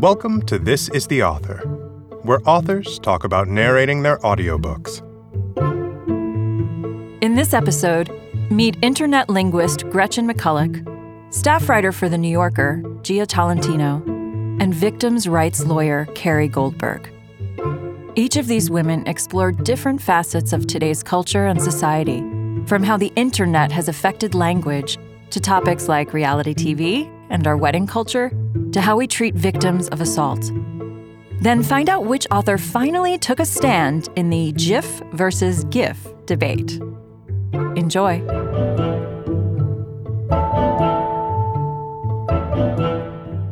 Welcome to This is the Author, where authors talk about narrating their audiobooks. In this episode, meet internet linguist Gretchen McCulloch, staff writer for The New Yorker, Jia Tolentino, and victims' rights lawyer, Carrie Goldberg. Each of these women explore different facets of today's culture and society, from how the internet has affected language to topics like reality TV and our wedding culture to how we treat victims of assault. Then find out which author finally took a stand in the GIF versus GIF debate. Enjoy.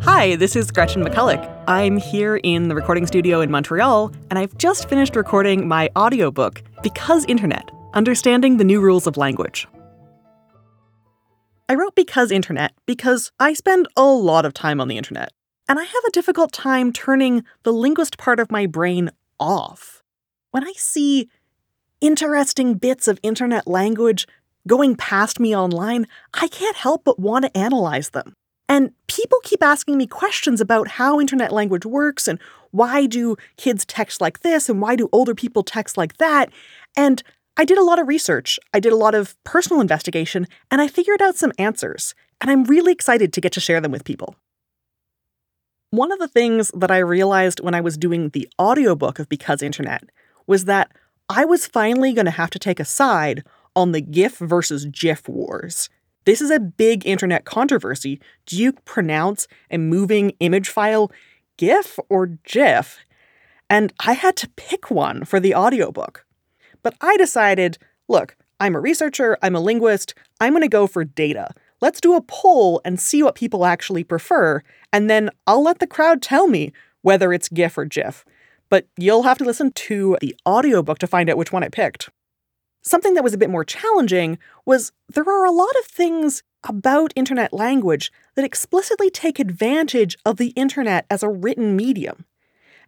Hi, this is Gretchen McCulloch. I'm here in the recording studio in Montreal, and I've just finished recording my audiobook, Because Internet Understanding the New Rules of Language. I wrote Because Internet because I spend a lot of time on the internet, and I have a difficult time turning the linguist part of my brain off. When I see interesting bits of internet language going past me online, I can't help but want to analyze them. And people keep asking me questions about how internet language works and why do kids text like this and why do older people text like that. And I did a lot of research, I did a lot of personal investigation, and I figured out some answers. And I'm really excited to get to share them with people. One of the things that I realized when I was doing the audiobook of Because Internet was that I was finally going to have to take a side on the GIF versus GIF wars. This is a big internet controversy. Do you pronounce a moving image file GIF or GIF? And I had to pick one for the audiobook. But I decided look, I'm a researcher, I'm a linguist, I'm going to go for data. Let's do a poll and see what people actually prefer, and then I'll let the crowd tell me whether it's GIF or GIF. But you'll have to listen to the audiobook to find out which one I picked. Something that was a bit more challenging was there are a lot of things about internet language that explicitly take advantage of the internet as a written medium.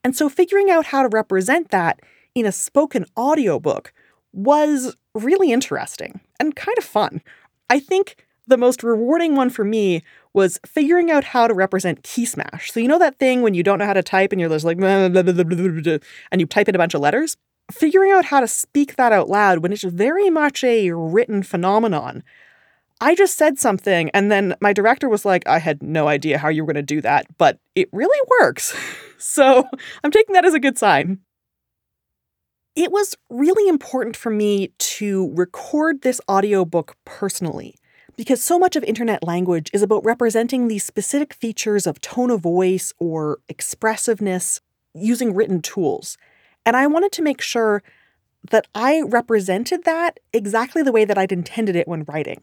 And so figuring out how to represent that in a spoken audiobook was really interesting and kind of fun. I think the most rewarding one for me was figuring out how to represent key smash. So you know that thing when you don't know how to type and you're just like and you type in a bunch of letters? figuring out how to speak that out loud when it's very much a written phenomenon. I just said something, and then my director was like, I had no idea how you were going to do that, but it really works. so I'm taking that as a good sign. It was really important for me to record this audiobook personally because so much of internet language is about representing these specific features of tone of voice or expressiveness using written tools. And I wanted to make sure that I represented that exactly the way that I'd intended it when writing.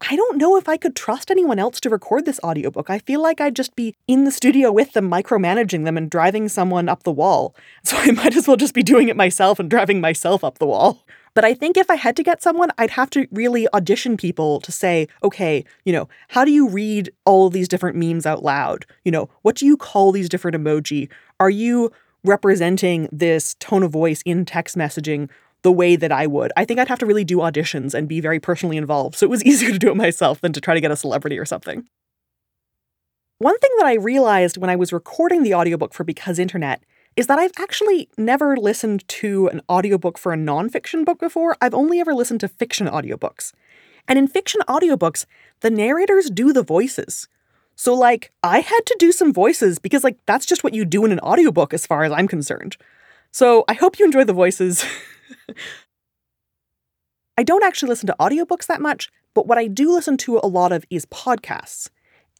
I don't know if I could trust anyone else to record this audiobook. I feel like I'd just be in the studio with them, micromanaging them and driving someone up the wall. So I might as well just be doing it myself and driving myself up the wall. But I think if I had to get someone, I'd have to really audition people to say, okay, you know, how do you read all these different memes out loud? You know, what do you call these different emoji? Are you representing this tone of voice in text messaging the way that I would. I think I'd have to really do auditions and be very personally involved. So it was easier to do it myself than to try to get a celebrity or something. One thing that I realized when I was recording the audiobook for Because Internet is that I've actually never listened to an audiobook for a nonfiction book before. I've only ever listened to fiction audiobooks. And in fiction audiobooks, the narrators do the voices. So, like, I had to do some voices because, like, that's just what you do in an audiobook as far as I'm concerned. So, I hope you enjoy the voices. I don't actually listen to audiobooks that much, but what I do listen to a lot of is podcasts.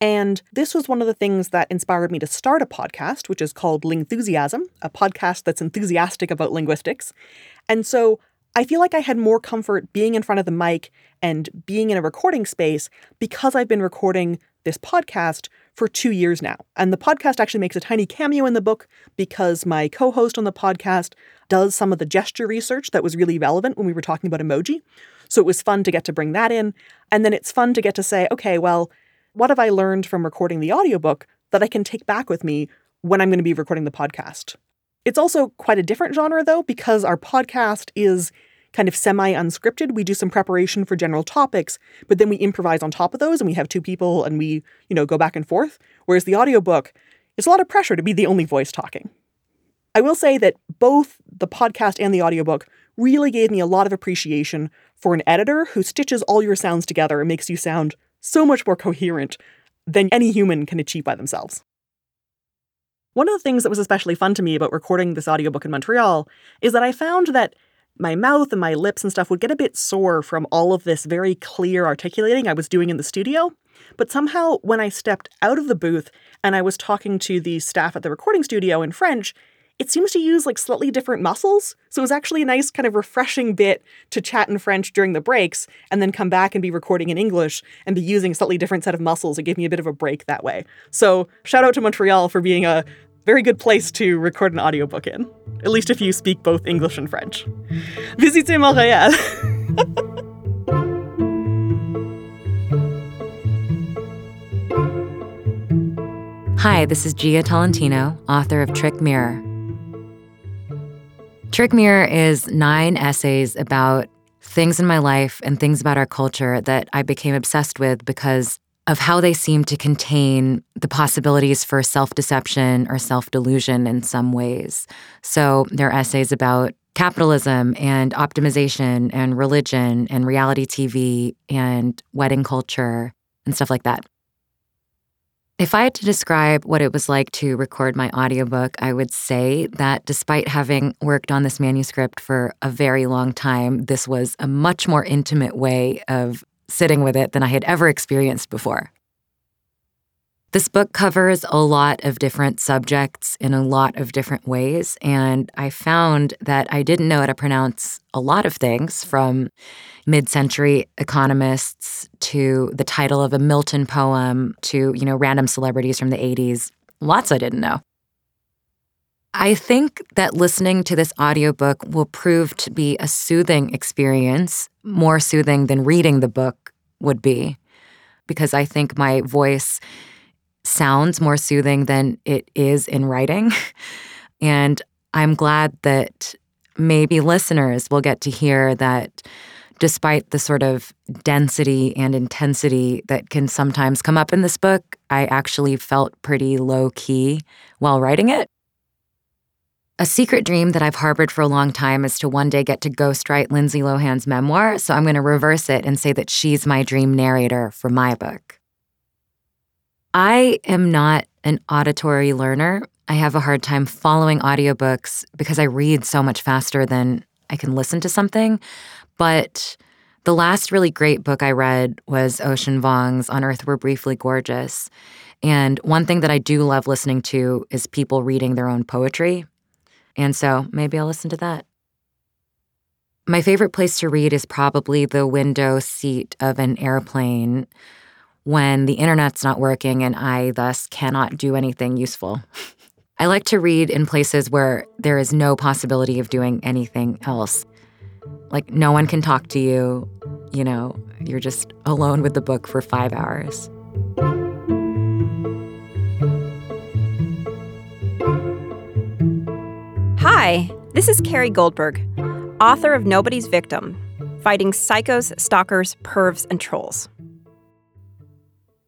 And this was one of the things that inspired me to start a podcast, which is called Lingthusiasm, a podcast that's enthusiastic about linguistics. And so I feel like I had more comfort being in front of the mic and being in a recording space because I've been recording this podcast for two years now. And the podcast actually makes a tiny cameo in the book because my co host on the podcast does some of the gesture research that was really relevant when we were talking about emoji. So it was fun to get to bring that in. And then it's fun to get to say, okay, well, what have I learned from recording the audiobook that I can take back with me when I'm going to be recording the podcast? It's also quite a different genre, though, because our podcast is kind of semi unscripted. We do some preparation for general topics, but then we improvise on top of those and we have two people and we, you know, go back and forth. Whereas the audiobook, it's a lot of pressure to be the only voice talking. I will say that both the podcast and the audiobook really gave me a lot of appreciation for an editor who stitches all your sounds together and makes you sound so much more coherent than any human can achieve by themselves. One of the things that was especially fun to me about recording this audiobook in Montreal is that I found that my mouth and my lips and stuff would get a bit sore from all of this very clear articulating I was doing in the studio. But somehow, when I stepped out of the booth and I was talking to the staff at the recording studio in French, it seems to use like slightly different muscles. So it was actually a nice kind of refreshing bit to chat in French during the breaks and then come back and be recording in English and be using a slightly different set of muscles. It gave me a bit of a break that way. So shout out to Montreal for being a very good place to record an audiobook in, at least if you speak both English and French. Visitez Montréal! Hi, this is Jia Tolentino, author of Trick Mirror. Trick Mirror is nine essays about things in my life and things about our culture that I became obsessed with because of how they seem to contain the possibilities for self deception or self delusion in some ways. So they're essays about capitalism and optimization and religion and reality TV and wedding culture and stuff like that. If I had to describe what it was like to record my audiobook, I would say that despite having worked on this manuscript for a very long time, this was a much more intimate way of sitting with it than I had ever experienced before. This book covers a lot of different subjects in a lot of different ways, and I found that I didn't know how to pronounce a lot of things from mid century economists to the title of a Milton poem to, you know, random celebrities from the 80s. Lots I didn't know. I think that listening to this audiobook will prove to be a soothing experience, more soothing than reading the book would be, because I think my voice sounds more soothing than it is in writing. and I'm glad that maybe listeners will get to hear that despite the sort of density and intensity that can sometimes come up in this book, I actually felt pretty low key while writing it. A secret dream that I've harbored for a long time is to one day get to ghostwrite Lindsay Lohan's memoir, so I'm going to reverse it and say that she's my dream narrator for my book. I am not an auditory learner. I have a hard time following audiobooks because I read so much faster than I can listen to something. But the last really great book I read was Ocean Vuong's On Earth We're Briefly Gorgeous. And one thing that I do love listening to is people reading their own poetry. And so maybe I'll listen to that. My favorite place to read is probably the window seat of an airplane when the internet's not working and I thus cannot do anything useful. I like to read in places where there is no possibility of doing anything else. Like, no one can talk to you, you know, you're just alone with the book for five hours. Hi, this is Carrie Goldberg, author of Nobody's Victim Fighting Psychos, Stalkers, Pervs, and Trolls.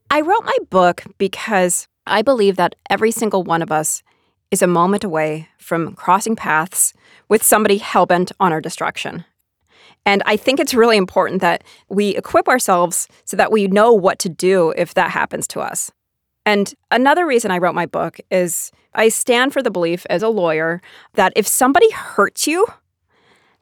I wrote my book because I believe that every single one of us is a moment away from crossing paths with somebody hellbent on our destruction. And I think it's really important that we equip ourselves so that we know what to do if that happens to us. And another reason I wrote my book is I stand for the belief as a lawyer that if somebody hurts you,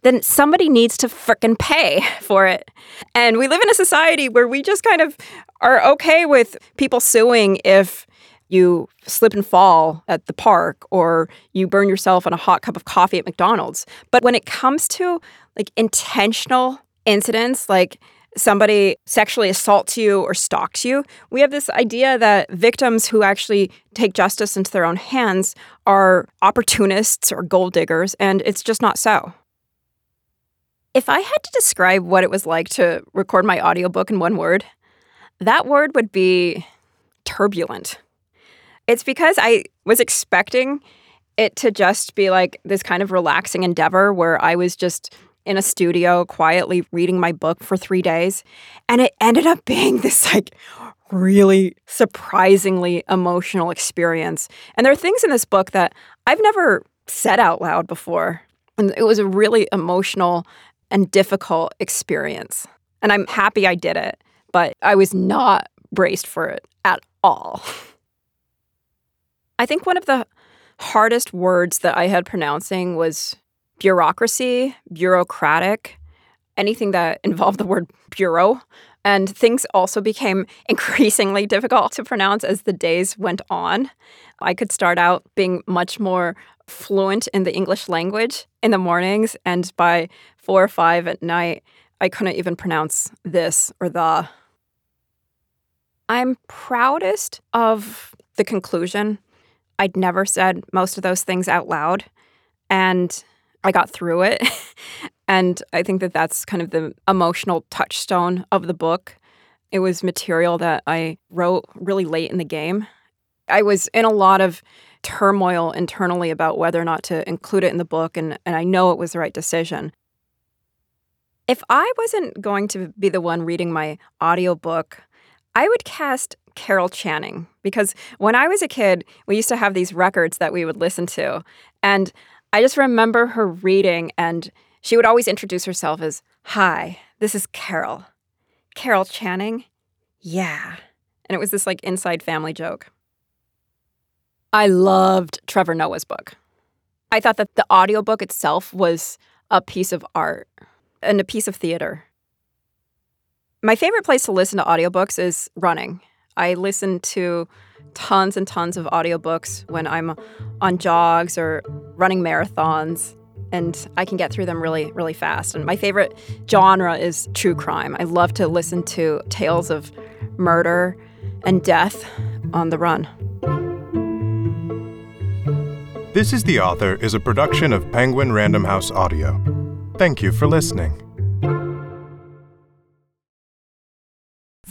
then somebody needs to fricking pay for it. And we live in a society where we just kind of are okay with people suing if you slip and fall at the park or you burn yourself on a hot cup of coffee at McDonald's. But when it comes to like intentional incidents like somebody sexually assaults you or stalks you, we have this idea that victims who actually take justice into their own hands are opportunists or gold diggers, and it's just not so. If I had to describe what it was like to record my audiobook in one word, that word would be turbulent. It's because I was expecting it to just be like this kind of relaxing endeavor where I was just in a studio quietly reading my book for three days. And it ended up being this like really surprisingly emotional experience. And there are things in this book that I've never said out loud before. And it was a really emotional and difficult experience. And I'm happy I did it, but I was not braced for it at all. I think one of the hardest words that I had pronouncing was bureaucracy, bureaucratic, anything that involved the word bureau. And things also became increasingly difficult to pronounce as the days went on. I could start out being much more fluent in the English language in the mornings, and by four or five at night, I couldn't even pronounce this or the. I'm proudest of the conclusion. I'd never said most of those things out loud, and I got through it. and I think that that's kind of the emotional touchstone of the book. It was material that I wrote really late in the game. I was in a lot of turmoil internally about whether or not to include it in the book, and, and I know it was the right decision. If I wasn't going to be the one reading my audiobook, I would cast Carol Channing because when I was a kid, we used to have these records that we would listen to. And I just remember her reading, and she would always introduce herself as, Hi, this is Carol. Carol Channing? Yeah. And it was this like inside family joke. I loved Trevor Noah's book. I thought that the audiobook itself was a piece of art and a piece of theater. My favorite place to listen to audiobooks is running. I listen to tons and tons of audiobooks when I'm on jogs or running marathons and I can get through them really, really fast. And my favorite genre is true crime. I love to listen to tales of murder and death on the run. This is the Author is a production of Penguin Random House Audio. Thank you for listening.